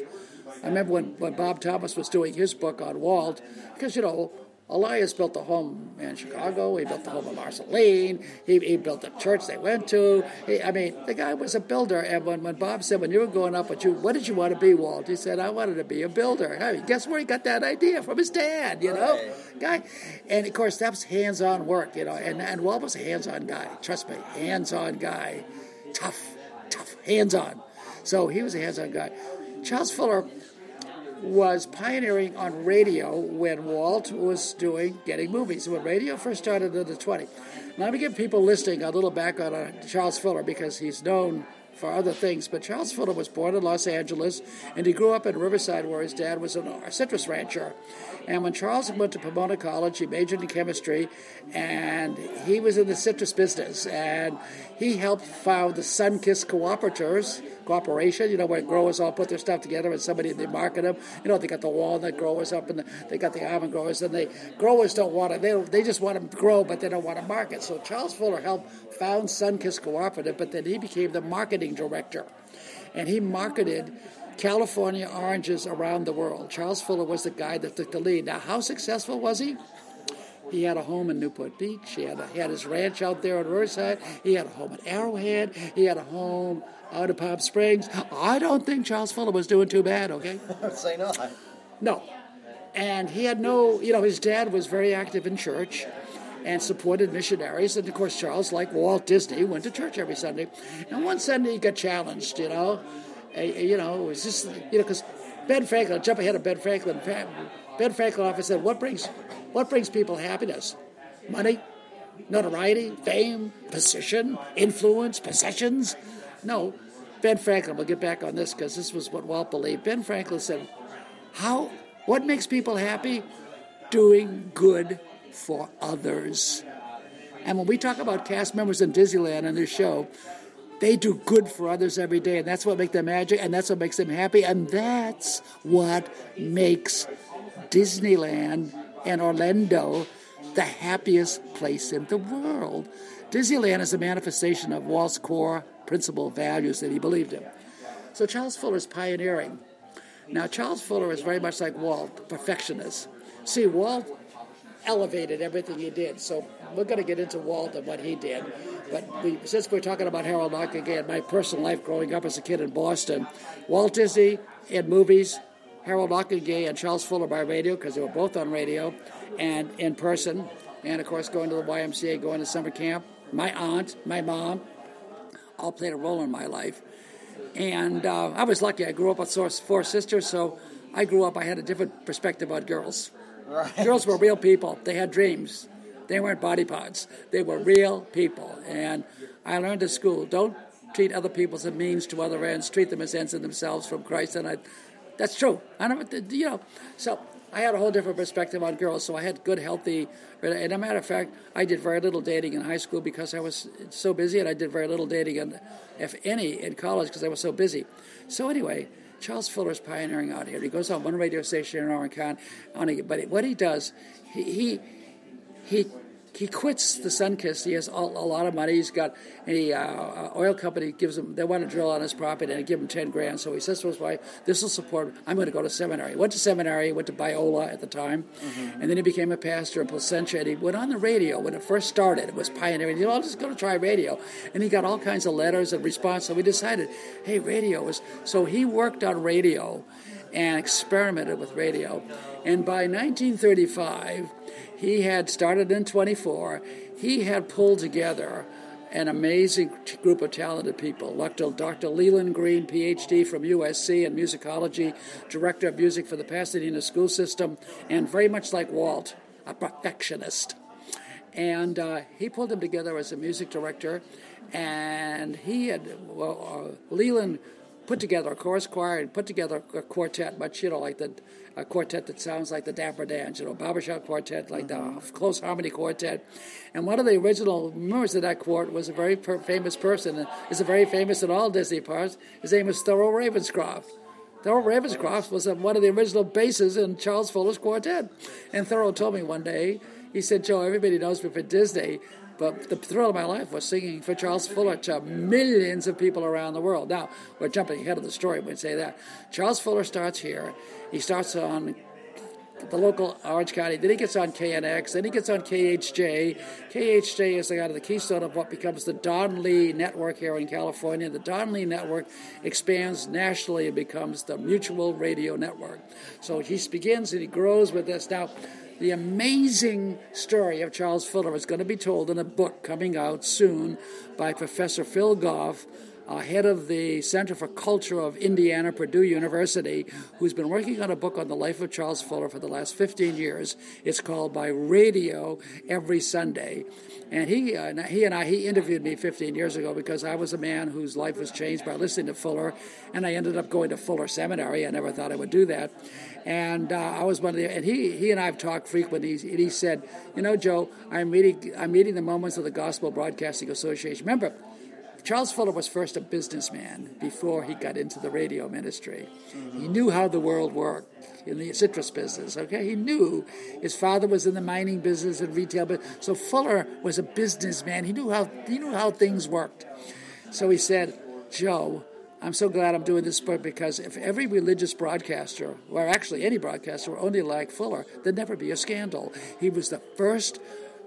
I remember when, when Bob Thomas was doing his book on Walt, because, you know, Elias built a home in Chicago. He built the home in Marceline. He, he built the church they went to. He, I mean, the guy was a builder. And when, when Bob said, when you were growing up, what, you, what did you want to be, Walt? He said, I wanted to be a builder. I mean, guess where he got that idea? From his dad, you know? Right. Guy. And, of course, that's hands-on work, you know. And, and Walt was a hands-on guy. Trust me, hands-on guy. Tough, tough, hands-on. So he was a hands-on guy. Charles Fuller was pioneering on radio when Walt was doing getting movies. When radio first started in the 20s. Let me give people listening a little background on Charles Fuller because he's known for other things. But Charles Fuller was born in Los Angeles and he grew up in Riverside where his dad was a citrus rancher. And when Charles went to Pomona College, he majored in chemistry, and he was in the citrus business. And he helped found the Sunkist Cooperators Cooperation, you know, where growers all put their stuff together and somebody they market them. You know, they got the walnut growers up and the, they got the almond growers, and they growers don't want to. They they just want to grow, but they don't want to market. So Charles Fuller helped found Sunkist Cooperative, but then he became the marketing director, and he marketed California oranges around the world. Charles Fuller was the guy that took the lead. Now, how successful was he? He had a home in Newport Beach. He had, a, he had his ranch out there on Riverside. He had a home at Arrowhead. He had a home out of Palm Springs. I don't think Charles Fuller was doing too bad, okay? Say not. No. And he had no, you know, his dad was very active in church and supported missionaries. And of course, Charles, like Walt Disney, went to church every Sunday. And one Sunday he got challenged, you know you know, it was just, you know, because Ben Franklin, jump ahead of Ben Franklin, Ben Franklin often said, what brings, what brings people happiness? Money, notoriety, fame, position, influence, possessions? No, Ben Franklin, we'll get back on this because this was what Walt believed. Ben Franklin said, how, what makes people happy? Doing good for others. And when we talk about cast members in Disneyland in this show, they do good for others every day, and that's what makes them magic, and that's what makes them happy, and that's what makes Disneyland and Orlando the happiest place in the world. Disneyland is a manifestation of Walt's core principle values that he believed in. So Charles Fuller is pioneering. Now, Charles Fuller is very much like Walt, perfectionist. See, Walt elevated everything he did. So we're going to get into Walt and what he did. But we, since we're talking about Harold Ockenga and my personal life growing up as a kid in Boston, Walt Disney in movies, Harold Ockenga and Charles Fuller by radio because they were both on radio and in person, and of course going to the YMCA, going to summer camp. My aunt, my mom, all played a role in my life. And uh, I was lucky. I grew up with four sisters, so I grew up. I had a different perspective on girls. Right. Girls were real people. They had dreams. They weren't body parts. They were real people. And I learned at school, don't treat other people as a means to other ends. Treat them as ends in themselves from Christ. And I, that's true. I don't, you know. So I had a whole different perspective on girls, so I had good, healthy. And a matter of fact, I did very little dating in high school because I was so busy, and I did very little dating, in, if any, in college because I was so busy. So anyway, Charles Fuller is pioneering out here. He goes on one radio station in Orange County, but what he does, he he, he he quits the Sunkist. He has a, a lot of money. He's got a uh, oil company gives him. They want to drill on his property and give him ten grand. So he says to his wife, "This will support. I'm going to go to seminary." Went to seminary. Went to Biola at the time, mm-hmm. and then he became a pastor in Placentia. And he went on the radio when it first started. It was pioneering. He said, "I'm just going to try radio," and he got all kinds of letters and response. So we decided, "Hey, radio is." So he worked on radio and experimented with radio. And by 1935, he had started in 24. He had pulled together an amazing group of talented people. Dr. Dr. Leland Green, PhD from USC in musicology, director of music for the Pasadena school system, and very much like Walt, a perfectionist. And uh, he pulled them together as a music director, and he had, well, uh, Leland put together a chorus choir and put together a quartet, much you know like the a quartet that sounds like the Dapper Dans, you know, barbershop quartet, like mm-hmm. the close harmony quartet. And one of the original members of that quartet was a very per- famous person, and is a very famous in all Disney parts. His name is Thurl Ravenscroft. Thurl Ravenscroft was one of the original basses in Charles Fuller's quartet. And Thurl told me one day, he said, Joe, everybody knows me for Disney, but the thrill of my life was singing for Charles Fuller to millions of people around the world. Now, we're jumping ahead of the story when we say that. Charles Fuller starts here. He starts on the local Orange County. Then he gets on KNX. Then he gets on KHJ. KHJ is the kind of the keystone of what becomes the Don Lee Network here in California. The Don Lee Network expands nationally and becomes the Mutual Radio Network. So he begins and he grows with this. Now, the amazing story of Charles Fuller is going to be told in a book coming out soon by Professor Phil Goff, uh, head of the Center for Culture of Indiana, Purdue University, who's been working on a book on the life of Charles Fuller for the last 15 years. It's called By Radio Every Sunday. And he, uh, he and I, he interviewed me 15 years ago because I was a man whose life was changed by listening to Fuller, and I ended up going to Fuller Seminary. I never thought I would do that. And uh, I was one of the, and he, he and I have talked frequently. And he said, you know, Joe, I'm reading, I'm reading the moments of the Gospel Broadcasting Association. Remember, Charles Fuller was first a businessman before he got into the radio ministry. He knew how the world worked in the citrus business. Okay, he knew his father was in the mining business and retail, but so Fuller was a businessman. He knew how he knew how things worked. So he said, "Joe, I'm so glad I'm doing this book because if every religious broadcaster, or actually any broadcaster, were only like Fuller, there'd never be a scandal. He was the first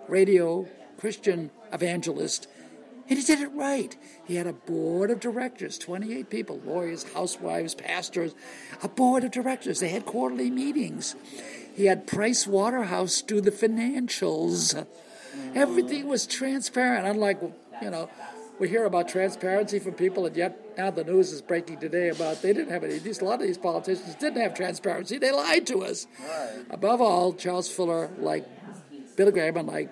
radio Christian evangelist and he did it right. He had a board of directors, 28 people, lawyers, housewives, pastors, a board of directors. They had quarterly meetings. He had Price Waterhouse do the financials. Everything was transparent, unlike, you know, we hear about transparency from people, and yet now the news is breaking today about they didn't have any. These, a lot of these politicians didn't have transparency. They lied to us. Right. Above all, Charles Fuller, like Bill Graham, and like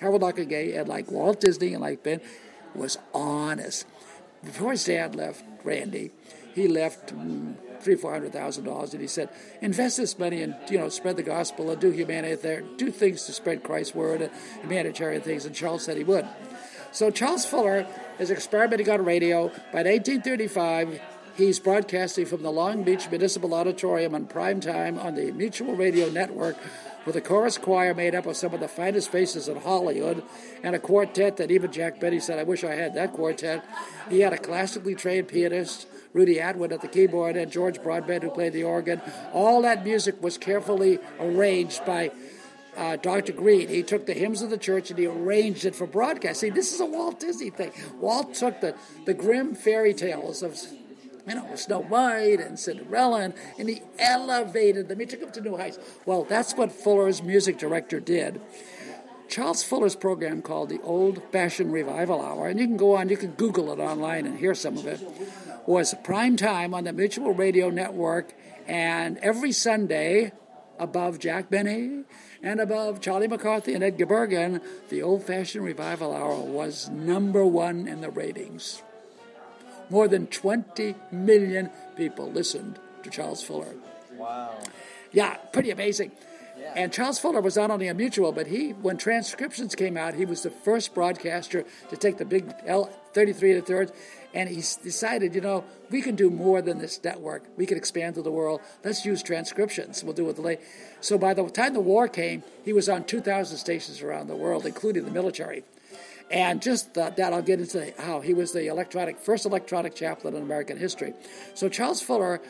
Harold Ockenga, and like Walt Disney, and like Ben, was honest. Before his dad left, Randy, he left mm, three, four hundred thousand dollars, and he said, "Invest this money and you know spread the gospel and do humanity there, do things to spread Christ's word and humanitarian things." And Charles said he would. So Charles Fuller is experimenting on radio. By 1835, he's broadcasting from the Long Beach Municipal Auditorium on prime time on the Mutual Radio Network with a chorus choir made up of some of the finest faces in Hollywood and a quartet that even Jack Benny said, I wish I had that quartet. He had a classically trained pianist, Rudy Atwood at the keyboard, and George Broadbent who played the organ. All that music was carefully arranged by uh, Dr. Green. He took the hymns of the church and he arranged it for broadcast. See, this is a Walt Disney thing. Walt took the, the Grimm fairy tales of you know, Snow White and Cinderella, and, and he elevated them. He took them to new heights. Well, that's what Fuller's music director did. Charles Fuller's program called the Old Fashioned Revival Hour, and you can go on, you can Google it online and hear some of it, was prime time on the Mutual Radio Network, and every Sunday, above Jack Benny and above Charlie McCarthy and Edgar Bergen, the Old Fashioned Revival Hour was number one in the ratings. More than 20 million people listened to Charles Fuller. Wow. Yeah, pretty amazing. And Charles Fuller was not only a mutual, but he, when transcriptions came out, he was the first broadcaster to take the big L 33 to third, and he decided, you know, we can do more than this network. We can expand to the world. Let's use transcriptions. We'll do it late. So by the time the war came, he was on 2,000 stations around the world, including the military. And just that, that I'll get into how he was the electronic first electronic chaplain in American history. So Charles Fuller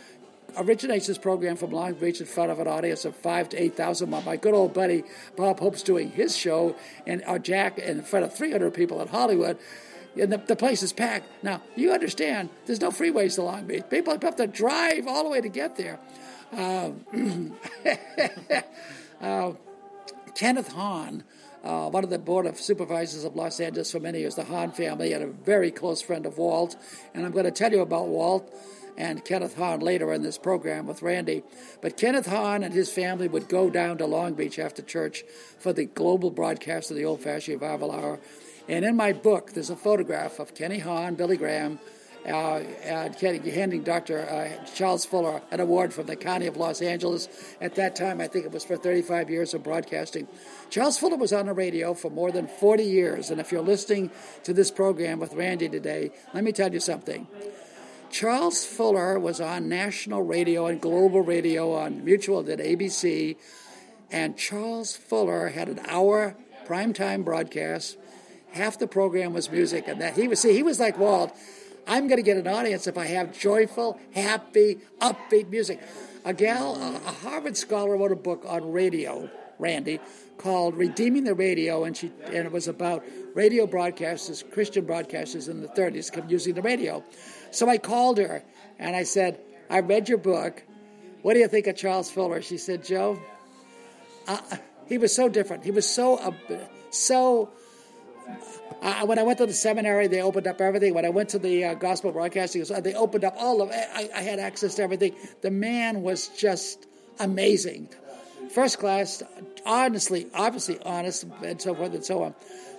originates this program from Long Beach in front of an audience of five to eight thousand. My good old buddy Bob Hope's doing his show, and our Jack in front of three hundred people in Hollywood. And the, the place is packed. Now, you understand, there's no freeways to Long Beach. People have to drive all the way to get there. Um, uh, Kenneth Hahn, uh, one of the board of supervisors of Los Angeles for many years, the Hahn family, and a very close friend of Walt. And I'm going to tell you about Walt and Kenneth Hahn later in this program with Randy. But Kenneth Hahn and his family would go down to Long Beach after church for the global broadcast of the Old Fashioned Revival Hour. And in my book, there's a photograph of Kenny Hahn, Billy Graham, uh, and handing Dr. Uh, Charles Fuller an award from the County of Los Angeles. At that time, I think it was for 35 years of broadcasting. Charles Fuller was on the radio for more than 40 years, and if you're listening to this program with Randy today, let me tell you something. Charles Fuller was on national radio and global radio on Mutual at ABC, and Charles Fuller had an hour primetime broadcast. Half the program was music, and that he was see he was like Walt. I'm going to get an audience if I have joyful, happy, upbeat music. A gal, a Harvard scholar, wrote a book on radio, Randy, called "Redeeming the Radio," and she and it was about radio broadcasters, Christian broadcasters in the 30s, come using the radio. So I called her and I said, I read your book. What do you think of Charles Fuller? She said, Joe, uh, he was so different. He was so, uh, so. Uh, when I went to the seminary, they opened up everything. When I went to the uh, gospel broadcasting, they opened up all of. I, I had access to everything. The man was just amazing, first class, honestly, obviously honest, and so forth and so on.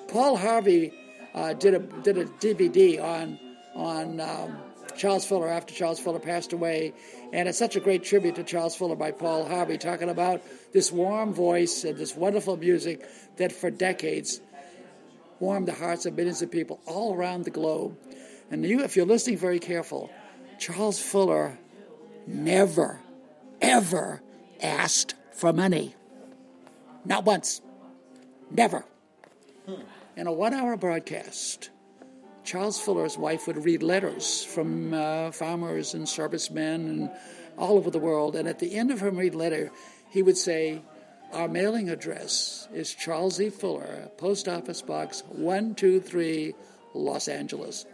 Paul Harvey uh, did a did a DVD on on um, Charles Fuller after Charles Fuller passed away. And it's such a great tribute to Charles Fuller by Paul Harvey, talking about this warm voice and this wonderful music that for decades warmed the hearts of millions of people all around the globe. And you, if you're listening very careful, Charles Fuller never, ever asked for money. Not once. Never. In a one hour broadcast, Charles Fuller's wife would read letters from uh, farmers and servicemen and all over the world. And at the end of her read letter, he would say, Our mailing address is Charles E. Fuller, Post Office Box 123, Los Angeles.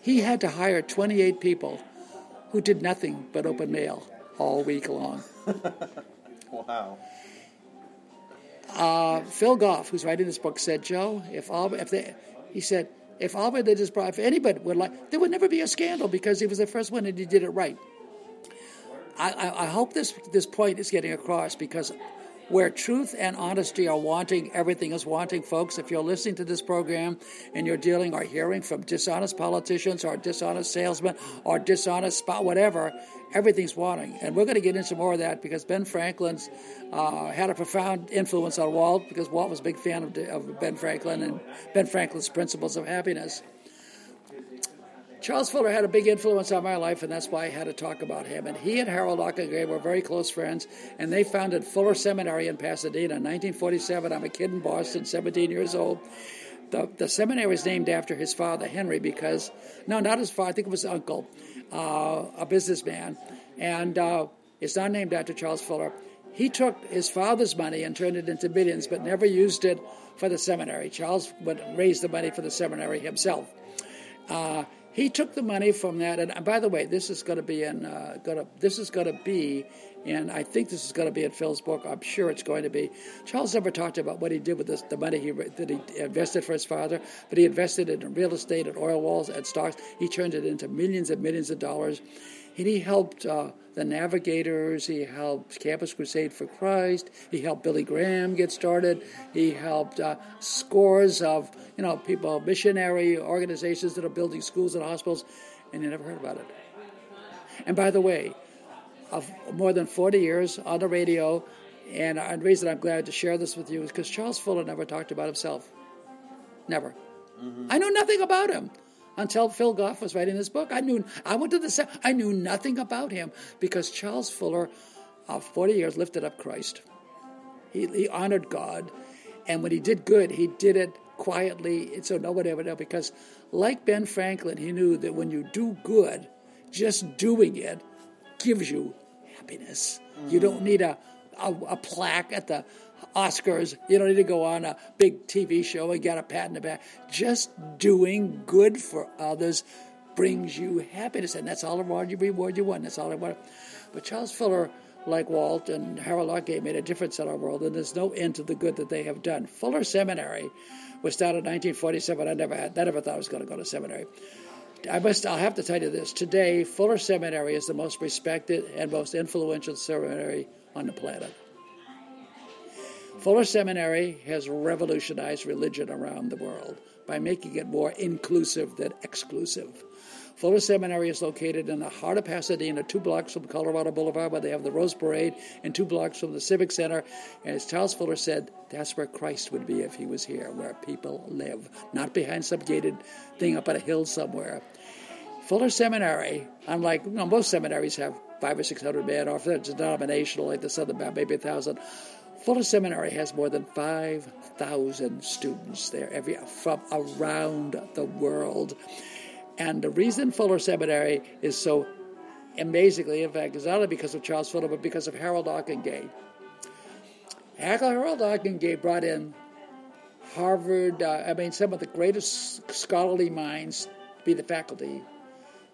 He had to hire 28 people who did nothing but open mail all week long. wow. Uh, Phil Goff, who's writing this book, said, "Joe, if all if they, he said, if all religious, if anybody would like, there would never be a scandal because he was the first one and he did it right." I, I, hope this this point is getting across because where truth and honesty are wanting, everything is wanting, folks. If you're listening to this program and you're dealing or hearing from dishonest politicians or dishonest salesmen or dishonest spot, whatever, everything's wanting. And we're going to get into more of that because Ben Franklin's uh, had a profound influence on Walt because Walt was a big fan of, of Ben Franklin and Ben Franklin's principles of happiness. Charles Fuller had a big influence on my life, and that's why I had to talk about him. And he and Harold Ockenga were very close friends, and they founded Fuller Seminary in Pasadena in 1947. I'm a kid in Boston, 17 years old. The, the seminary was named after his father, Henry, because, no, not his father, I think it was his uncle, uh, a businessman. And uh, it's not named after Charles Fuller. He took his father's money and turned it into millions, but never used it for the seminary. Charles would raise the money for the seminary himself. Uh, he took the money from that, and by the way, this is going to be in uh, to this is going to be, and I think this is going to be in Phil's book. I'm sure it's going to be. Charles never talked about what he did with this, the money he that he invested for his father, but he invested it in real estate, and oil wells, and stocks. He turned it into millions and millions of dollars, and he helped. Uh, the Navigators. He helped Campus Crusade for Christ. He helped Billy Graham get started. He helped uh, scores of you know people, missionary organizations that are building schools and hospitals, and you never heard about it. And by the way, of more than 40 years on the radio. And the reason I'm glad to share this with you is because Charles Fuller never talked about himself. Never. Mm-hmm. I know nothing about him until Phil Goff was writing this book. I knew I went to the I knew nothing about him because Charles Fuller, of 40 years, lifted up Christ. He, he honored God, and when he did good, he did it quietly, so nobody ever knew. Because, like Ben Franklin, he knew that when you do good, just doing it gives you happiness. Mm-hmm. You don't need a, a, a plaque at the Oscars. You don't need to go on a big TV show and get a pat in the back. Just doing good for others brings you happiness, and that's all the reward you want. That's all I want. But Charles Fuller, like Walt and Harold Ockenga, made a difference in our world, and there's no end to the good that they have done. Fuller Seminary was started in 1947. I never had, I never thought I was going to go to seminary. I must, I'll have to tell you this. Today, Fuller Seminary is the most respected and most influential seminary on the planet. Fuller Seminary has revolutionized religion around the world by making it more inclusive than exclusive. Fuller Seminary is located in the heart of Pasadena, two blocks from Colorado Boulevard, where they have the Rose Parade, and two blocks from the Civic Center. And as Charles Fuller said, that's where Christ would be if he was here, where people live, not behind some gated thing up on a hill somewhere. Fuller Seminary, unlike you know, most seminaries, have five or six hundred men, or if it's denominational like the Southern Baptist, maybe a thousand. Fuller Seminary has more than 5,000 students there every, from around the world. And the reason Fuller Seminary is so amazingly, in fact, is not only because of Charles Fuller, but because of Harold Ockenga. Harold Ockenga brought in Harvard, uh, I mean, some of the greatest scholarly minds to be the faculty.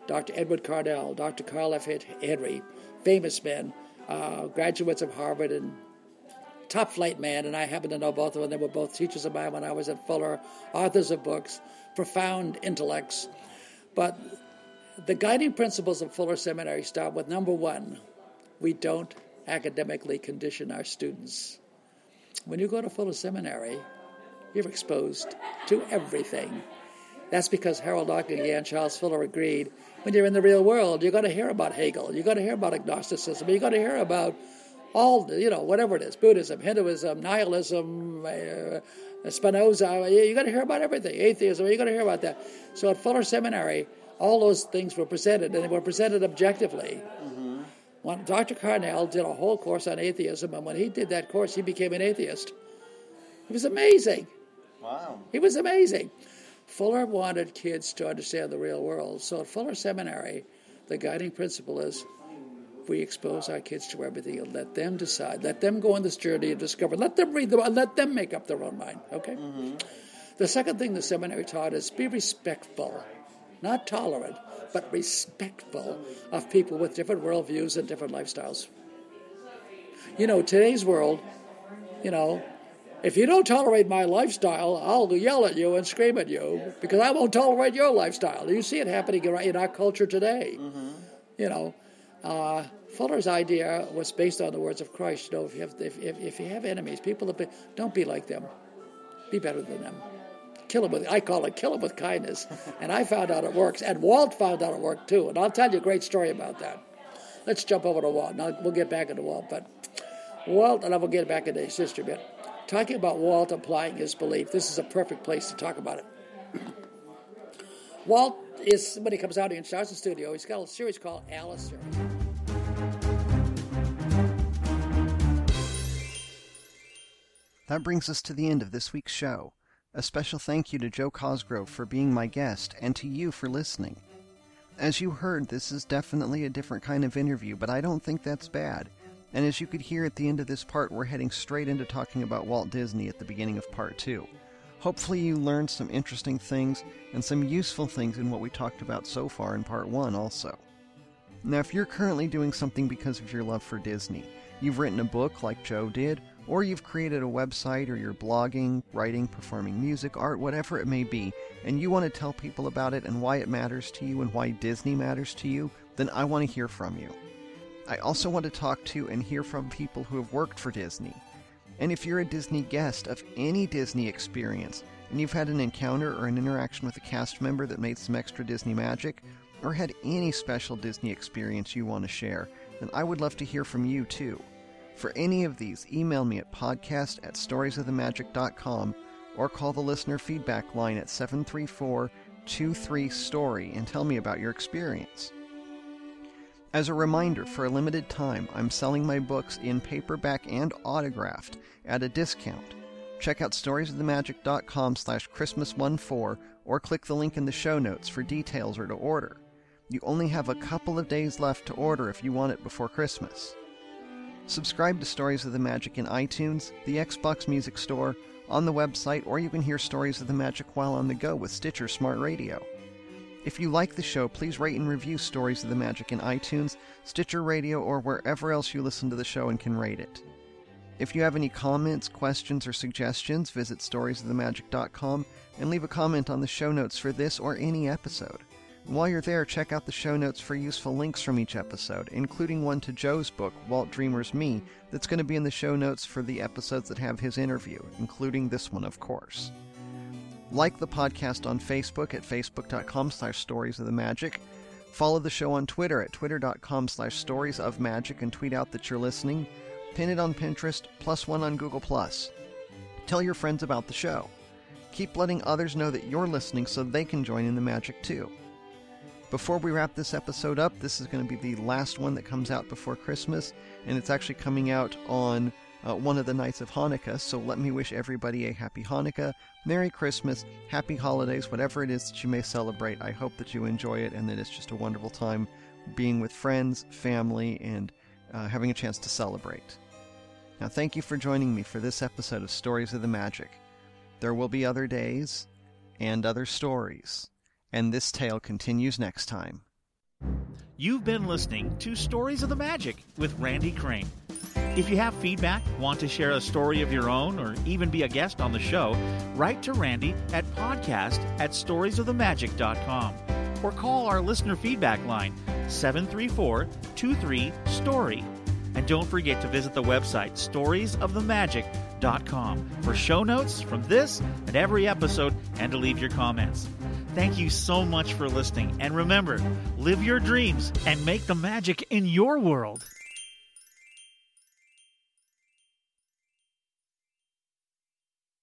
Dr. Edward Carnell, Dr. Carl F. Henry, famous men, uh, graduates of Harvard and top flight man, and I happen to know both of them. They were both teachers of mine when I was at Fuller, authors of books, profound intellects. But the guiding principles of Fuller Seminary start with number one, we don't academically condition our students. When you go to Fuller Seminary, you're exposed to everything. That's because Harold Ockenga and Charles Fuller agreed when you're in the real world, you're going to hear about Hegel, you're going to hear about agnosticism, you're going to hear about all, you know, whatever it is Buddhism, Hinduism, nihilism, uh, Spinoza. You're going to hear about everything. Atheism, you're going to hear about that. So at Fuller Seminary, all those things were presented, and they were presented objectively. Mm-hmm. When Dr. Carnell did a whole course on atheism, and when he did that course, he became an atheist. It was amazing. Wow. He was amazing. Fuller wanted kids to understand the real world. So at Fuller Seminary, the guiding principle is we expose our kids to everything and let them decide. Let them go on this journey and discover. Let them read and let them make up their own mind. Okay? Mm-hmm. The second thing the seminary taught is be respectful, not tolerant, but respectful of people with different worldviews and different lifestyles. You know, today's world, you know, if you don't tolerate my lifestyle, I'll yell at you and scream at you because I won't tolerate your lifestyle. You see it happening in our culture today. Mm-hmm. You know, uh, Fuller's idea was based on the words of Christ. You know, if you have, if, if, if you have enemies, people, don't be like them. Be better than them. Kill them with, I call it kill them with kindness. and I found out it works. And Walt found out it worked too. And I'll tell you a great story about that. Let's jump over to Walt. Now we'll get back into Walt. But Walt, and I will get back into his history a bit. Talking about Walt applying his belief, this is a perfect place to talk about it. Walt is, when he comes out here and starts the studio, he's got a series called Alistair. That brings us to the end of this week's show. A special thank you to Joe Cosgrove for being my guest and to you for listening. As you heard, this is definitely a different kind of interview, but I don't think that's bad. And as you could hear at the end of this part, we're heading straight into talking about Walt Disney at the beginning of part two. Hopefully, you learned some interesting things and some useful things in what we talked about so far in part one, also. Now, if you're currently doing something because of your love for Disney, you've written a book like Joe did, or you've created a website, or you're blogging, writing, performing music, art, whatever it may be, and you want to tell people about it and why it matters to you and why Disney matters to you, then I want to hear from you. I also want to talk to and hear from people who have worked for Disney. And if you're a Disney guest of any Disney experience, and you've had an encounter or an interaction with a cast member that made some extra Disney magic, or had any special Disney experience you want to share, then I would love to hear from you too. For any of these, email me at podcast at storiesofthemagic.com or call the listener feedback line at 734 23 Story and tell me about your experience. As a reminder, for a limited time, I'm selling my books in paperback and autographed at a discount. Check out storiesofthemagic.com slash christmas14 or click the link in the show notes for details or to order. You only have a couple of days left to order if you want it before Christmas. Subscribe to Stories of the Magic in iTunes, the Xbox Music Store, on the website, or you can hear Stories of the Magic while on the go with Stitcher Smart Radio. If you like the show, please rate and review Stories of the Magic in iTunes, Stitcher Radio, or wherever else you listen to the show and can rate it. If you have any comments, questions, or suggestions, visit storiesofthemagic.com and leave a comment on the show notes for this or any episode. While you're there, check out the show notes for useful links from each episode, including one to Joe's book, Walt Dreamer's Me, that's going to be in the show notes for the episodes that have his interview, including this one, of course. Like the podcast on Facebook at facebook.com slash stories of the magic. Follow the show on Twitter at twitter.com slash stories of magic and tweet out that you're listening. Pin it on Pinterest, plus one on Google+. Tell your friends about the show. Keep letting others know that you're listening so they can join in the magic too. Before we wrap this episode up, this is going to be the last one that comes out before Christmas, and it's actually coming out on uh, one of the nights of Hanukkah. So let me wish everybody a happy Hanukkah, Merry Christmas, Happy Holidays, whatever it is that you may celebrate. I hope that you enjoy it and that it's just a wonderful time being with friends, family, and uh, having a chance to celebrate. Now, thank you for joining me for this episode of Stories of the Magic. There will be other days and other stories and this tale continues next time. You've been listening to Stories of the Magic with Randy Crane. If you have feedback, want to share a story of your own, or even be a guest on the show, write to Randy at podcast at storiesofthemagic.com or call our listener feedback line 734 23 Story. And don't forget to visit the website storiesofthemagic.com for show notes from this and every episode and to leave your comments. Thank you so much for listening. And remember, live your dreams and make the magic in your world.